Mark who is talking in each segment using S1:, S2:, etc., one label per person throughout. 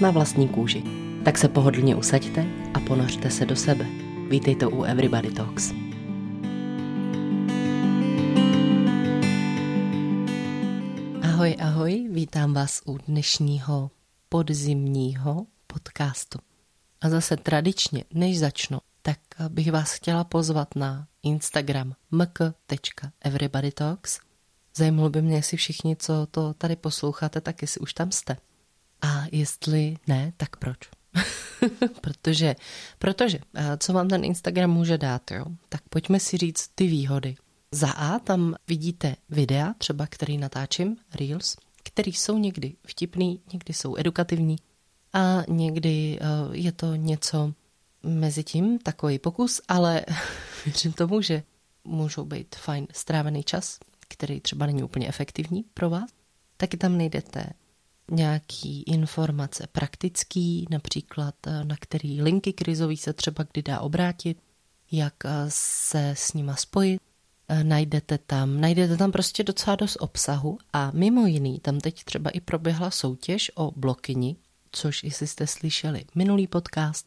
S1: Na vlastní kůži. Tak se pohodlně usaďte a ponořte se do sebe. Vítejte u Everybody Talks. Ahoj, ahoj, vítám vás u dnešního podzimního podcastu. A zase tradičně, než začnu, tak bych vás chtěla pozvat na Instagram mk.everybodytalks. Zajímalo by mě, jestli všichni, co to tady posloucháte, tak jestli už tam jste. A jestli ne, tak proč? protože, protože, co vám ten Instagram může dát, jo? tak pojďme si říct ty výhody. Za A tam vidíte videa, třeba který natáčím, Reels, který jsou někdy vtipný, někdy jsou edukativní a někdy uh, je to něco mezi tím, takový pokus, ale věřím tomu, že můžou být fajn strávený čas, který třeba není úplně efektivní pro vás. Taky tam najdete nějaký informace praktický, například eh, na který linky krizový se třeba kdy dá obrátit, jak eh, se s nima spojit. Eh, najdete tam, najdete tam prostě docela dost obsahu a mimo jiný tam teď třeba i proběhla soutěž o blokyni, což jestli jste slyšeli minulý podcast,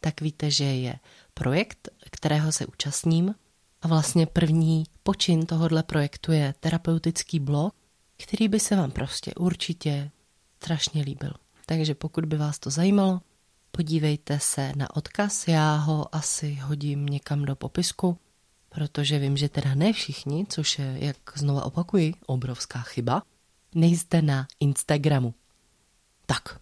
S1: tak víte, že je projekt, kterého se účastním a vlastně první počin tohohle projektu je terapeutický blog, který by se vám prostě určitě strašně líbil. Takže pokud by vás to zajímalo, podívejte se na odkaz, já ho asi hodím někam do popisku, protože vím, že teda ne všichni, což je, jak znova opakuji, obrovská chyba, nejste na Instagramu. Tak,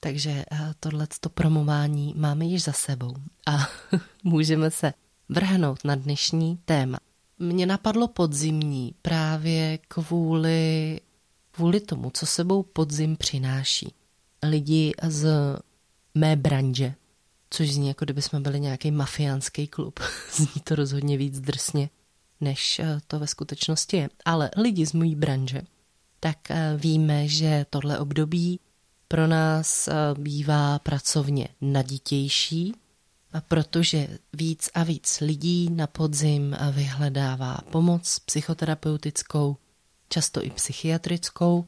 S1: takže eh, tohleto promování máme již za sebou a můžeme se vrhnout na dnešní téma. Mně napadlo podzimní právě kvůli kvůli tomu, co sebou podzim přináší. Lidi z mé branže, což zní jako kdyby jsme byli nějaký mafiánský klub. zní to rozhodně víc drsně, než eh, to ve skutečnosti je. Ale lidi z mojí branže, tak eh, víme, že tohle období pro nás eh, bývá pracovně naditější, protože víc a víc lidí na podzim vyhledává pomoc psychoterapeutickou, často i psychiatrickou.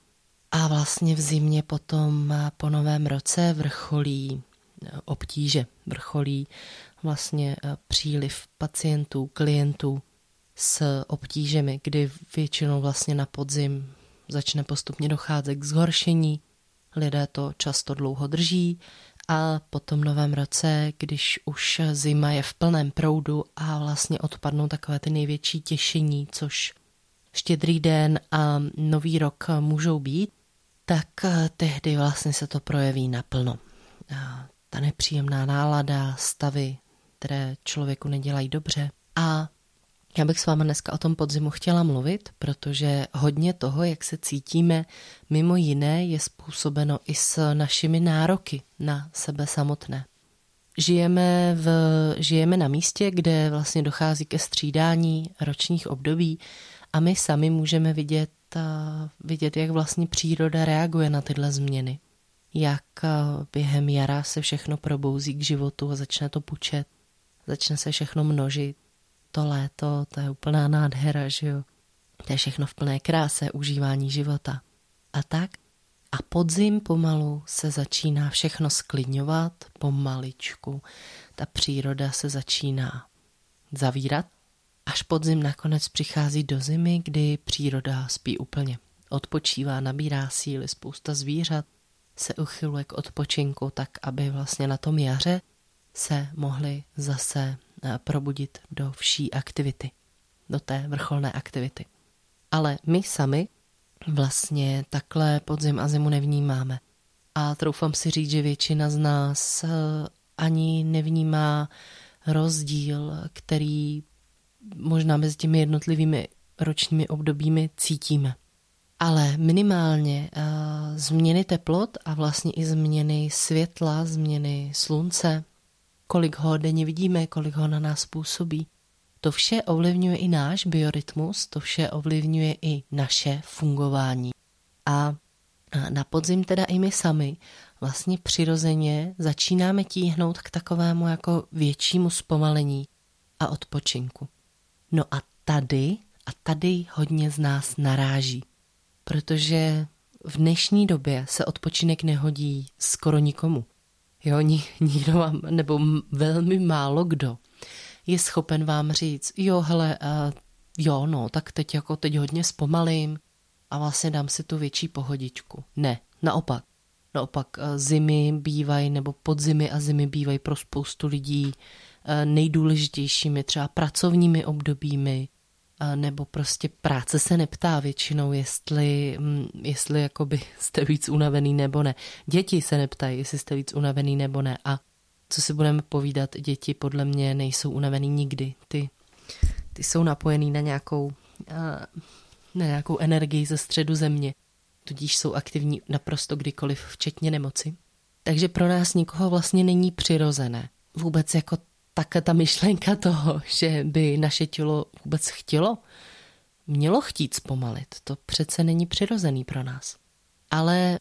S1: A vlastně v zimě potom po novém roce vrcholí e, obtíže, vrcholí vlastně e, příliv pacientů, klientů s obtížemi, kdy většinou vlastně na podzim začne postupně docházet k zhoršení, lidé to často dlouho drží a po tom novém roce, když už zima je v plném proudu a vlastně odpadnou takové ty největší těšení, což štědrý den a nový rok můžou být, tak eh, tehdy vlastně se to projeví naplno. Ta nepříjemná nálada, stavy, které člověku nedělají dobře. A já bych s vámi dneska o tom podzimu chtěla mluvit, protože hodně toho, jak se cítíme, mimo jiné je způsobeno i s našimi nároky na sebe samotné. Žijeme, v, žijeme na místě, kde vlastně dochází ke střídání ročních období a my sami můžeme vidět, vidět, jak vlastně příroda reaguje na tyhle změny. Jak během jara se všechno probouzí k životu a začne to pučet, začne se všechno množit. To léto, to je úplná nádhera, že jo. To je všechno v plné kráse, užívání života. A tak a podzim pomalu se začíná všechno sklidňovat, pomaličku. Ta příroda se začíná zavírat Až podzim nakonec přichází do zimy, kdy příroda spí úplně. Odpočívá, nabírá síly, spousta zvířat se uchyluje k odpočinku, tak aby vlastně na tom jaře se mohli zase eh, probudit do vší aktivity, do té vrcholné aktivity. Ale my sami vlastně takhle podzim a zimu nevnímáme. A troufám si říct, že většina z nás eh, ani nevnímá rozdíl, který možná mezi těmi jednotlivými ročními obdobími cítíme. Ale minimálně uh, změny teplot a vlastně i změny světla, změny slunce, kolik ho denně vidíme, kolik ho na nás působí, to vše ovlivňuje i náš biorytmus, to vše ovlivňuje i naše fungování. A na podzim teda i my sami vlastně přirozeně začínáme tíhnout k takovému jako většímu zpomalení a odpočinku. No a tady, a tady hodně z nás naráží, protože v dnešní době se odpočinek nehodí skoro nikomu. Jo, nikdo vám, nebo velmi málo kdo je schopen vám říct, jo, hele, uh, jo, no, tak teď jako teď hodně zpomalím a vlastně dám si tu větší pohodičku. Ne, naopak. Naopak zimy bývají, nebo podzimy a zimy bývají pro spoustu lidí nejdůležitějšími třeba pracovními obdobími, nebo prostě práce se neptá většinou, jestli, mm, jestli jakoby jste víc unavený nebo ne. Děti se neptají, jestli jste víc unavený nebo ne. A co si budeme povídat, děti podle mě nejsou unavený nikdy. Ty, ty jsou napojený na nějakou, na nějakou energii ze středu země, tudíž jsou aktivní naprosto kdykoliv, včetně nemoci. Takže pro nás nikoho vlastně není přirozené vůbec jako tak ta myšlenka toho, že by naše tělo vůbec chtělo, mělo chtít zpomalit, to přece není přirozený pro nás. Ale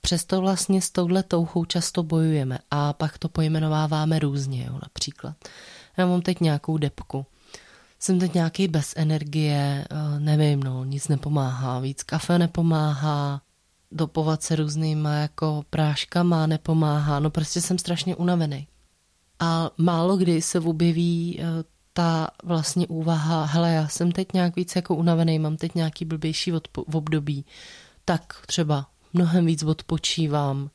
S1: přesto vlastně s touhle touhou často bojujeme a pak to pojmenováváme různě, jo, například. Já mám teď nějakou depku, jsem teď nějaký bez energie, eh, nevím, no, nic nepomáhá, víc kafe nepomáhá, dopovat se různýma jako práškama nepomáhá, no prostě jsem strašně unavený. A málo kdy se objeví eh, ta vlastně úvaha, hele, já jsem teď nějak víc jako unavený, mám teď nějaký blbější v období, tak třeba mnohem víc odpočívám,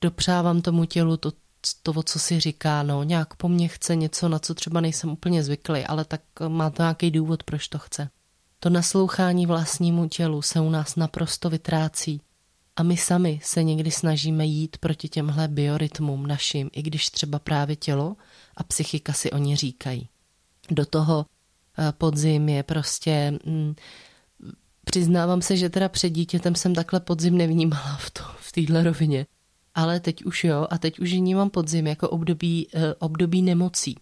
S1: dopřávám tomu tělu to, to, co si říká, no, nějak po mně chce něco, na co třeba nejsem úplně zvyklý, ale tak má to nějaký důvod, proč to chce. To naslouchání vlastnímu tělu se u nás naprosto vytrácí a my sami se někdy snažíme jít proti těmhle biorytmům našim, i když třeba právě tělo a psychika si o ně říkají. Do toho eh, podzim je prostě... Mm, přiznávám se, že teda před dítětem jsem takhle podzim nevnímala v, to, v téhle rovině. Ale teď už jo, a teď už vnímám podzim jako období, eh, období nemocí.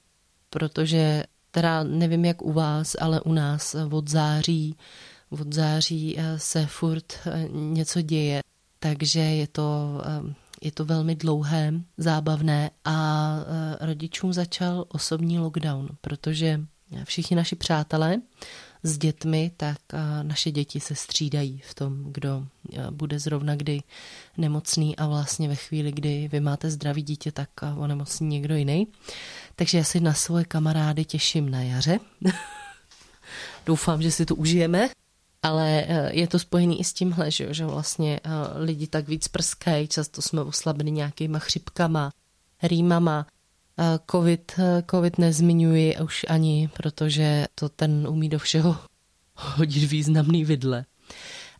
S1: Protože teda nevím jak u vás, ale u nás od září, od září eh, se furt něco děje takže je to, eh, je to velmi dlouhé, zábavné a eh, rodičům začal osobní lockdown, protože všichni naši přátelé s dětmi, tak eh, naše děti se střídají v tom, kdo bude zrovna kdy nemocný a vlastně ve chvíli, kdy vy máte zdravý dítě, tak onemocní někdo jiný. Takže já si na svoje kamarády těším na jaře. Doufám, že si to užijeme ale eh, je to spojený i s tímhle, že, že vlastně eh, lidi tak víc prskají, často jsme oslabeni nějakýma chřipkama, rýmama, eh, COVID, COVID nezmiňuji už ani, protože to ten umí do všeho hodit významný vidle.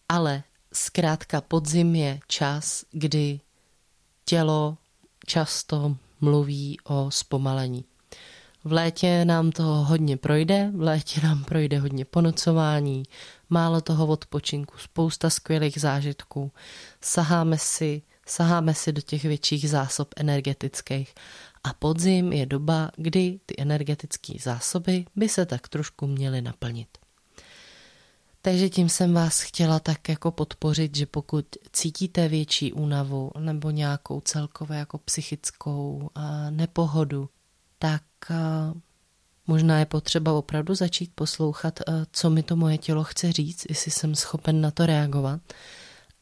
S1: Ale zkrátka podzim je čas, kdy tělo často mluví o zpomalení. V létě nám to hodně projde, v létě nám projde hodně ponocování, málo toho odpočinku, spousta skvělých zážitků. Saháme si, saháme si do těch větších zásob energetických. A podzim je doba, kdy ty energetické zásoby by se tak trošku měly naplnit. Takže tím jsem vás chtěla tak jako podpořit, že pokud cítíte větší únavu nebo nějakou celkově jako psychickou nepohodu, tak Možná je potřeba opravdu začít poslouchat, eh, co mi to moje tělo chce říct, jestli jsem schopen na to reagovat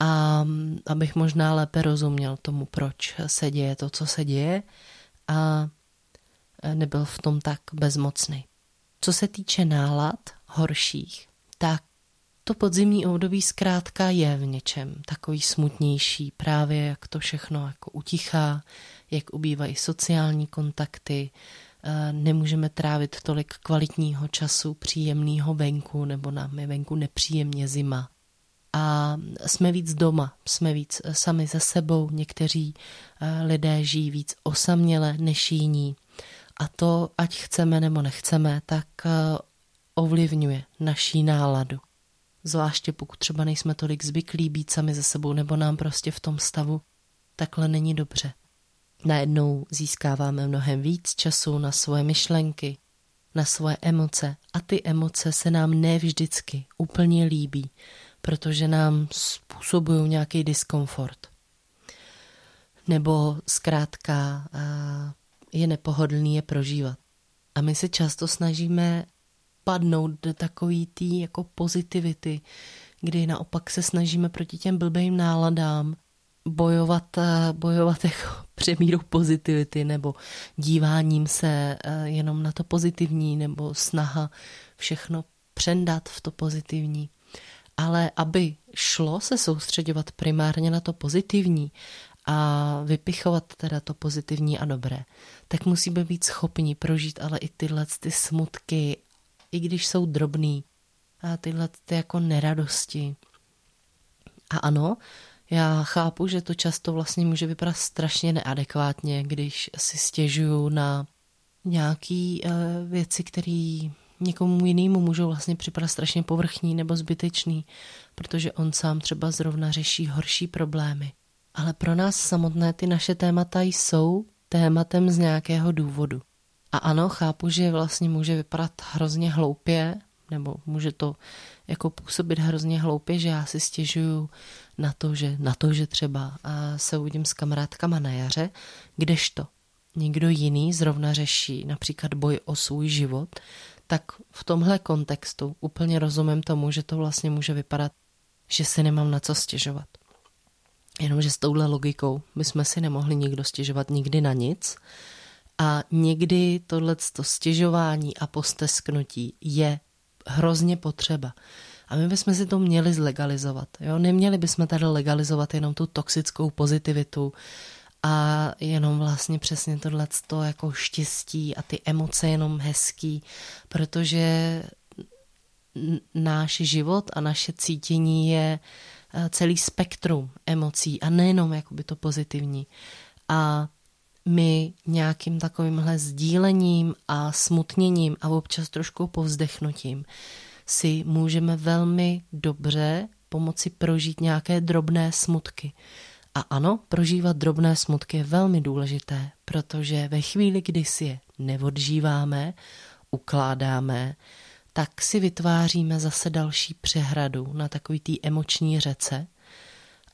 S1: a mm, abych možná lépe rozuměl tomu, proč se děje to, co se děje a nebyl v tom tak bezmocný. Co se týče nálad horších, tak to podzimní období zkrátka je v něčem takový smutnější, právě jak to všechno jako utichá, jak ubývají sociální kontakty, nemůžeme trávit tolik kvalitního času příjemného venku, nebo nám je venku nepříjemně zima. A jsme víc doma, jsme víc eh, sami za sebou, někteří eh, lidé žijí víc osaměle než jiní. A to, ať chceme nebo nechceme, tak ovlivňuje naší náladu. Zvláště pokud třeba nejsme tolik zvyklí být sami ze sebou, nebo nám prostě v tom stavu takhle není dobře. Najednou získáváme mnohem víc času na svoje myšlenky, na svoje emoce a ty emoce se nám ne vždycky úplně líbí, protože nám způsobují nějaký diskomfort. Nebo zkrátka je nepohodlný je prožívat. A my se často snažíme padnout do takový tý jako pozitivity, kdy naopak se snažíme proti těm blbým náladám bojovat, eh, bojovat jako přemírou pozitivity nebo díváním se eh, jenom na to pozitivní nebo snaha všechno přendat v to pozitivní. Ale aby šlo se soustředovat primárně na to pozitivní a vypichovat teda to pozitivní a dobré, tak musíme být schopni prožít ale i tyhle ty smutky, i když jsou drobný, a tyhle ty jako neradosti. A ano, já chápu, že to často vlastně může vypadat strašně neadekvátně, když si stěžuju na nějaké uh, věci, které někomu jinému můžou vlastně připadat strašně povrchní nebo zbytečný, protože on sám třeba zrovna řeší horší problémy. Ale pro nás samotné ty naše témata jsou tématem z nějakého důvodu. A ano, chápu, že vlastně může vypadat hrozně hloupě, nebo může to jako působit hrozně hloupě, že já si stěžuju na to, že, na to, že třeba se uvidím s kamarádkama na jaře, kdežto někdo jiný zrovna řeší například boj o svůj život, tak v tomhle kontextu úplně rozumím tomu, že to vlastně může vypadat, že si nemám na co stěžovat. Jenomže s touhle logikou bychom si nemohli nikdo stěžovat nikdy na nic a někdy tohle stěžování a postesknutí je hrozně potřeba. A my bychom si to měli zlegalizovat. Jo? Neměli bychom tady legalizovat jenom tu toxickou pozitivitu a jenom vlastně přesně tohle jako štěstí a ty emoce jenom hezký, protože náš život a naše cítění je eh, celý spektrum emocí a nejenom jakoby to pozitivní. A my nějakým takovýmhle sdílením a smutněním a občas trošku povzdechnutím si můžeme velmi dobře pomoci prožít nějaké drobné smutky. A ano, prožívat drobné smutky je velmi důležité, protože ve chvíli, kdy si je neodžíváme, ukládáme, tak si vytváříme zase další přehradu na takový tý emoční řece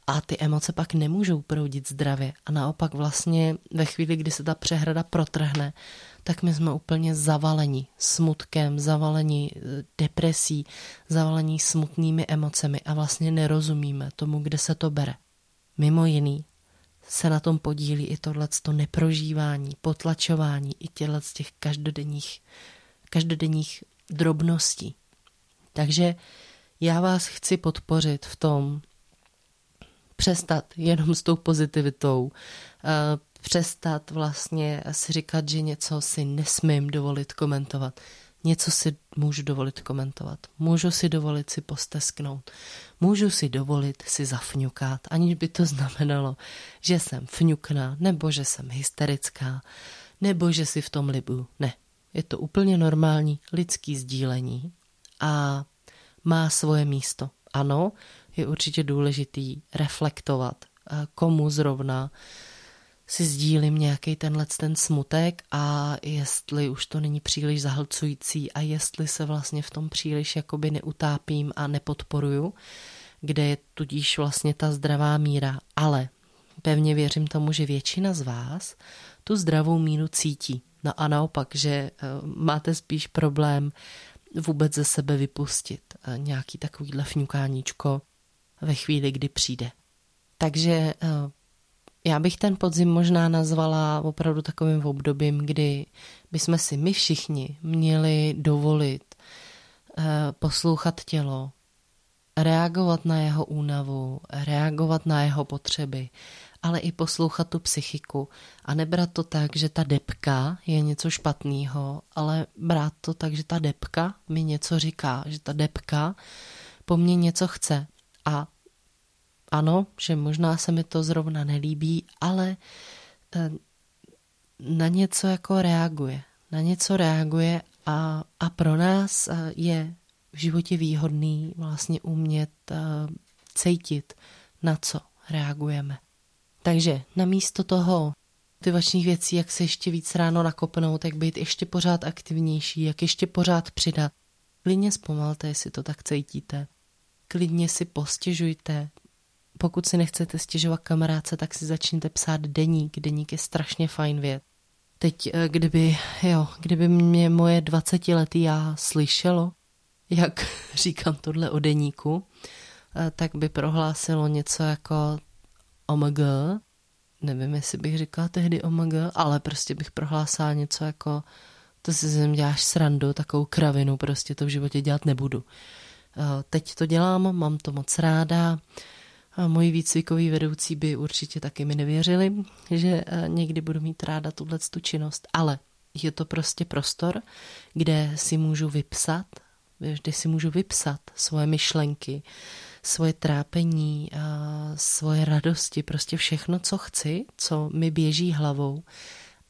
S1: a ty emoce pak nemůžou proudit zdravě. A naopak vlastně ve chvíli, kdy se ta přehrada protrhne, tak my jsme úplně zavaleni smutkem, zavaleni eh, depresí, zavalení smutnými emocemi a vlastně nerozumíme tomu, kde se to bere. Mimo jiný se na tom podílí i tohleto neprožívání, potlačování i těchto z těch každodenních, každodenních drobností. Takže já vás chci podpořit v tom, přestat jenom s tou pozitivitou, eh, přestat vlastně si říkat, že něco si nesmím dovolit komentovat. Něco si můžu dovolit komentovat. Můžu si dovolit si postesknout. Můžu si dovolit si zafňukat, aniž by to znamenalo, že jsem fňukná, nebo že jsem hysterická, nebo že si v tom libu. Ne, je to úplně normální lidský sdílení a má svoje místo. Ano, je určitě důležitý reflektovat, eh, komu zrovna si sdílím nějaký tenhle ten smutek a jestli už to není příliš zahlcující a jestli se vlastně v tom příliš jakoby neutápím a nepodporuju, kde je tudíž vlastně ta zdravá míra. Ale pevně věřím tomu, že většina z vás tu zdravou míru cítí. No a naopak, že eh, máte spíš problém vůbec ze sebe vypustit eh, nějaký takovýhle fňukáníčko ve chvíli, kdy přijde. Takže eh, já bych ten podzim možná nazvala opravdu takovým obdobím, kdy bychom si my všichni měli dovolit eh, poslouchat tělo, reagovat na jeho únavu, reagovat na jeho potřeby, ale i poslouchat tu psychiku a nebrat to tak, že ta depka je něco špatného, ale brát to tak, že ta depka mi něco říká, že ta depka po mně něco chce a ano, že možná se mi to zrovna nelíbí, ale eh, na něco jako reaguje. Na něco reaguje a, a pro nás eh, je v životě výhodný vlastně umět uh, cítit, na co reagujeme. Takže namísto toho motivačních věcí, jak se ještě víc ráno nakopnout, jak být ještě pořád aktivnější, jak ještě pořád přidat, klidně zpomalte, jestli to tak cítíte. Klidně si postěžujte. Pokud si nechcete stěžovat kamarádce, tak si začněte psát deník. Deník je strašně fajn věc. Teď, eh, kdyby, jo, kdyby mě moje 20 letý já slyšelo, jak říkám tohle o deníku, eh, tak by prohlásilo něco jako OMG, nevím, jestli bych říkala tehdy OMG, ale prostě bych prohlásila něco jako to si zem děláš srandu, takovou kravinu, prostě to v životě dělat nebudu. Eh, teď to dělám, mám to moc ráda, a moji výcvikový vedoucí by určitě taky mi nevěřili, že eh, někdy budu mít ráda tuhle tu činnost, ale je to prostě prostor, kde si můžu vypsat, kde si můžu vypsat svoje myšlenky, svoje trápení, svoje radosti, prostě všechno, co chci, co mi běží hlavou.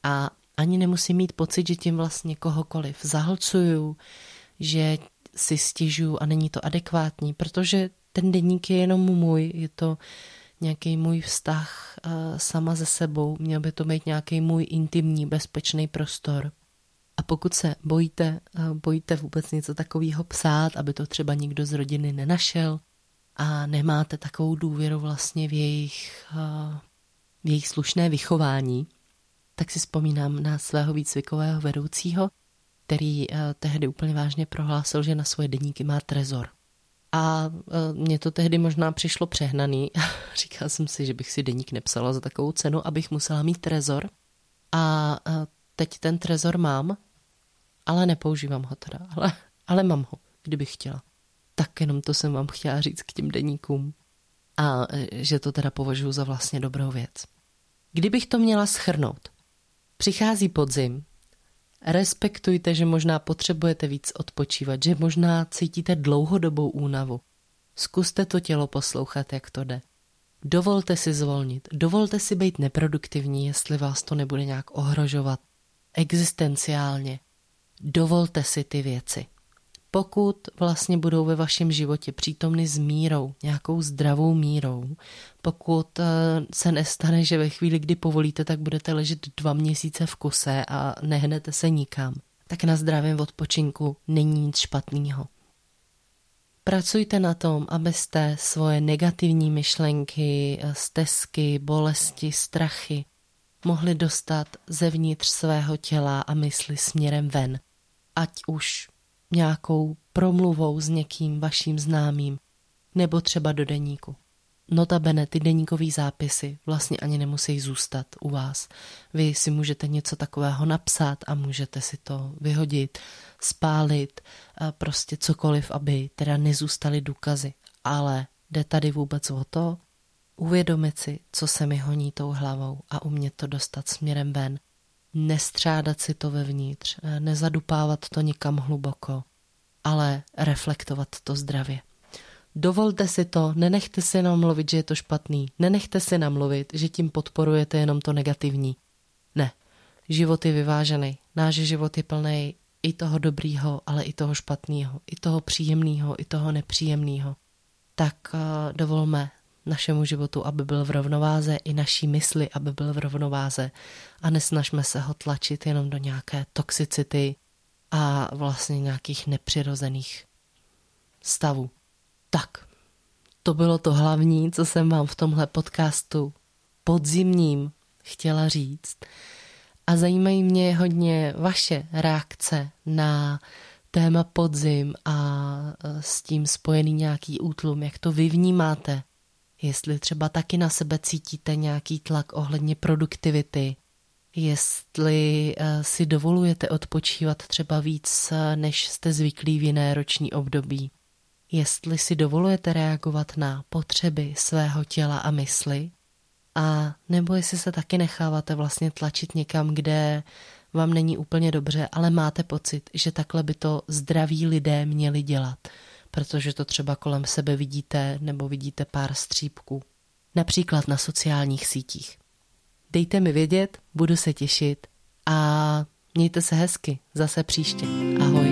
S1: A ani nemusím mít pocit, že tím vlastně kohokoliv zahlcuju, že si stěžuju a není to adekvátní, protože ten deník je jenom můj, je to nějaký můj vztah sama ze sebou, měl by to být nějaký můj intimní, bezpečný prostor. A pokud se bojíte, bojíte vůbec něco takového psát, aby to třeba nikdo z rodiny nenašel a nemáte takovou důvěru vlastně v jejich, v jejich slušné vychování, tak si vzpomínám na svého výcvikového vedoucího, který tehdy úplně vážně prohlásil, že na svoje deníky má trezor. A mně to tehdy možná přišlo přehnaný. Říkala jsem si, že bych si deník nepsala za takovou cenu, abych musela mít trezor. A teď ten trezor mám, ale nepoužívám ho teda, ale, ale mám ho, kdybych chtěla. Tak jenom to jsem vám chtěla říct k těm deníkům. A že to teda považuji za vlastně dobrou věc. Kdybych to měla schrnout. Přichází podzim, respektujte, že možná potřebujete víc odpočívat, že možná cítíte dlouhodobou únavu. Zkuste to tělo poslouchat, jak to jde. Dovolte si zvolnit, dovolte si být neproduktivní, jestli vás to nebude nějak ohrožovat existenciálně. Dovolte si ty věci. Pokud vlastně budou ve vašem životě přítomny s mírou, nějakou zdravou mírou, pokud eh, se nestane, že ve chvíli, kdy povolíte, tak budete ležet dva měsíce v kuse a nehnete se nikam, tak na zdravém odpočinku není nic špatného. Pracujte na tom, abyste svoje negativní myšlenky, eh, stezky, bolesti, strachy mohli dostat zevnitř svého těla a mysli směrem ven ať už nějakou promluvou s někým vaším známým, nebo třeba do deníku. Notabene ty deníkové zápisy vlastně ani nemusí zůstat u vás. Vy si můžete něco takového napsat a můžete si to vyhodit, spálit, prostě cokoliv, aby teda nezůstaly důkazy. Ale jde tady vůbec o to, uvědomit si, co se mi honí tou hlavou a umět to dostat směrem ven nestřádat si to vevnitř, eh, nezadupávat to nikam hluboko, ale reflektovat to zdravě. Dovolte si to, nenechte si namluvit, že je to špatný, nenechte si namluvit, že tím podporujete jenom to negativní. Ne, život je vyvážený, náš život je plný i toho dobrýho, ale i toho špatného, i toho příjemného, i toho nepříjemného. Tak uh, dovolme našemu životu, aby byl v rovnováze, i naší mysli, aby byl v rovnováze a nesnažme se ho tlačit jenom do nějaké toxicity a vlastně nějakých nepřirozených stavů. Tak, to bylo to hlavní, co jsem vám v tomhle podcastu podzimním chtěla říct. A zajímají mě hodně vaše reakce na téma podzim a s tím spojený nějaký útlum, jak to vy vnímáte, jestli třeba taky na sebe cítíte nějaký tlak ohledně produktivity, jestli eh, si dovolujete odpočívat třeba víc, eh, než jste zvyklí v jiné roční období, jestli si dovolujete reagovat na potřeby svého těla a mysli, a nebo jestli se taky necháváte vlastně tlačit někam, kde vám není úplně dobře, ale máte pocit, že takhle by to zdraví lidé měli dělat – protože to třeba kolem sebe vidíte nebo vidíte pár střípků. Například na sociálních sítích. Dejte mi vědět, budu se těšit a mějte se hezky zase příště. Ahoj.